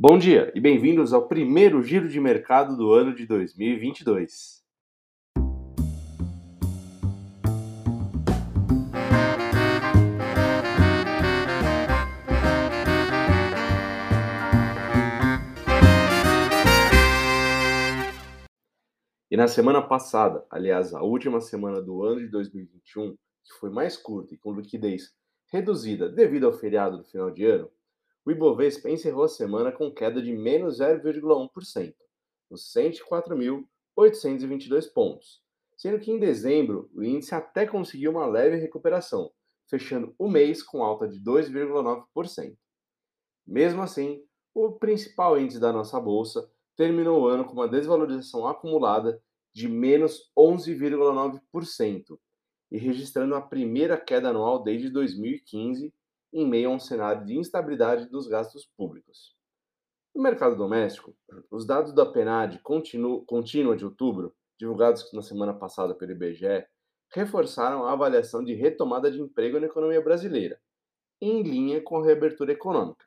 Bom dia e bem-vindos ao primeiro giro de mercado do ano de 2022. E na semana passada, aliás, a última semana do ano de 2021, que foi mais curta e com liquidez reduzida devido ao feriado do final de ano, o Ibovespa encerrou a semana com queda de menos 0,1%, nos 104.822 pontos, sendo que em dezembro o índice até conseguiu uma leve recuperação, fechando o mês com alta de 2,9%. Mesmo assim, o principal índice da nossa bolsa terminou o ano com uma desvalorização acumulada de menos 11,9% e registrando a primeira queda anual desde 2015 em meio a um cenário de instabilidade dos gastos públicos. No mercado doméstico, os dados da PNAD contínua de outubro, divulgados na semana passada pelo IBGE, reforçaram a avaliação de retomada de emprego na economia brasileira, em linha com a reabertura econômica,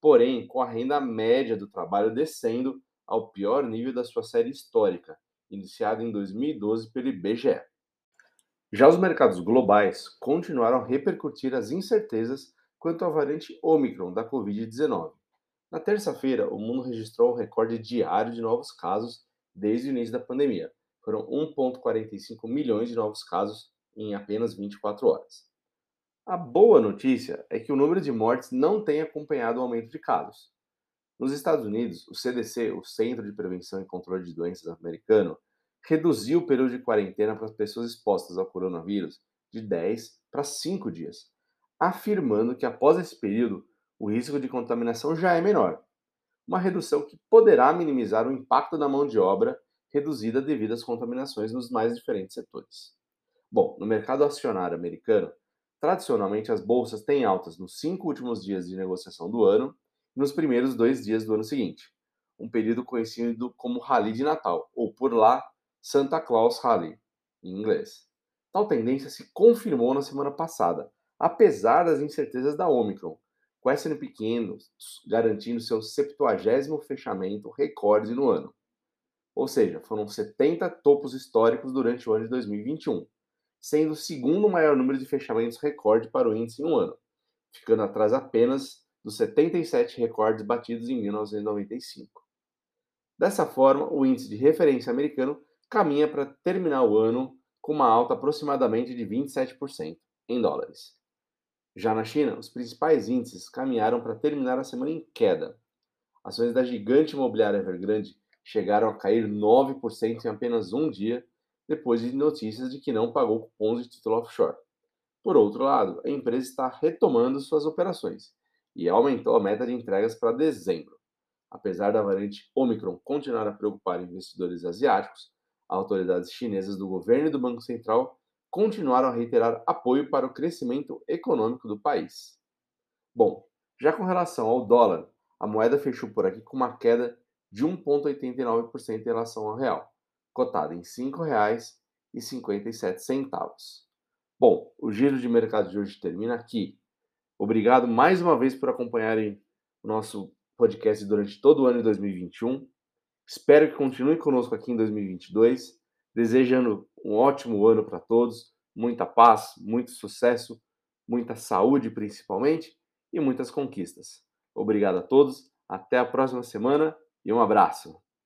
porém com a renda média do trabalho descendo ao pior nível da sua série histórica, iniciada em 2012 pelo IBGE. Já os mercados globais continuaram a repercutir as incertezas quanto à variante Omicron da Covid-19. Na terça-feira, o mundo registrou um recorde diário de novos casos desde o início da pandemia. Foram 1,45 milhões de novos casos em apenas 24 horas. A boa notícia é que o número de mortes não tem acompanhado o aumento de casos. Nos Estados Unidos, o CDC, o Centro de Prevenção e Controle de Doenças americano, reduziu o período de quarentena para as pessoas expostas ao coronavírus de 10 para 5 dias, afirmando que após esse período o risco de contaminação já é menor. Uma redução que poderá minimizar o impacto da mão de obra reduzida devido às contaminações nos mais diferentes setores. Bom, no mercado acionário americano, tradicionalmente as bolsas têm altas nos cinco últimos dias de negociação do ano e nos primeiros dois dias do ano seguinte, um período conhecido como Rally de Natal, ou por lá, Santa Claus Rally, em inglês. Tal tendência se confirmou na semana passada, apesar das incertezas da Omicron, com S&P 500 garantindo seu 70º fechamento recorde no ano. Ou seja, foram 70 topos históricos durante o ano de 2021, sendo o segundo maior número de fechamentos recorde para o índice em um ano, ficando atrás apenas dos 77 recordes batidos em 1995. Dessa forma, o índice de referência americano caminha para terminar o ano com uma alta aproximadamente de 27% em dólares. Já na China, os principais índices caminharam para terminar a semana em queda. Ações da gigante imobiliária Evergrande chegaram a cair 9% em apenas um dia, depois de notícias de que não pagou cupons de título offshore. Por outro lado, a empresa está retomando suas operações e aumentou a meta de entregas para dezembro. Apesar da variante Omicron continuar a preocupar investidores asiáticos, autoridades chinesas do governo e do Banco Central continuaram a reiterar apoio para o crescimento econômico do país. Bom, já com relação ao dólar, a moeda fechou por aqui com uma queda de 1,89% em relação ao real, cotada em R$ 5,57. Bom, o giro de mercado de hoje termina aqui. Obrigado mais uma vez por acompanharem o nosso podcast durante todo o ano de 2021. Espero que continue conosco aqui em 2022 desejando um ótimo ano para todos, muita paz, muito sucesso, muita saúde principalmente e muitas conquistas. Obrigado a todos, até a próxima semana e um abraço.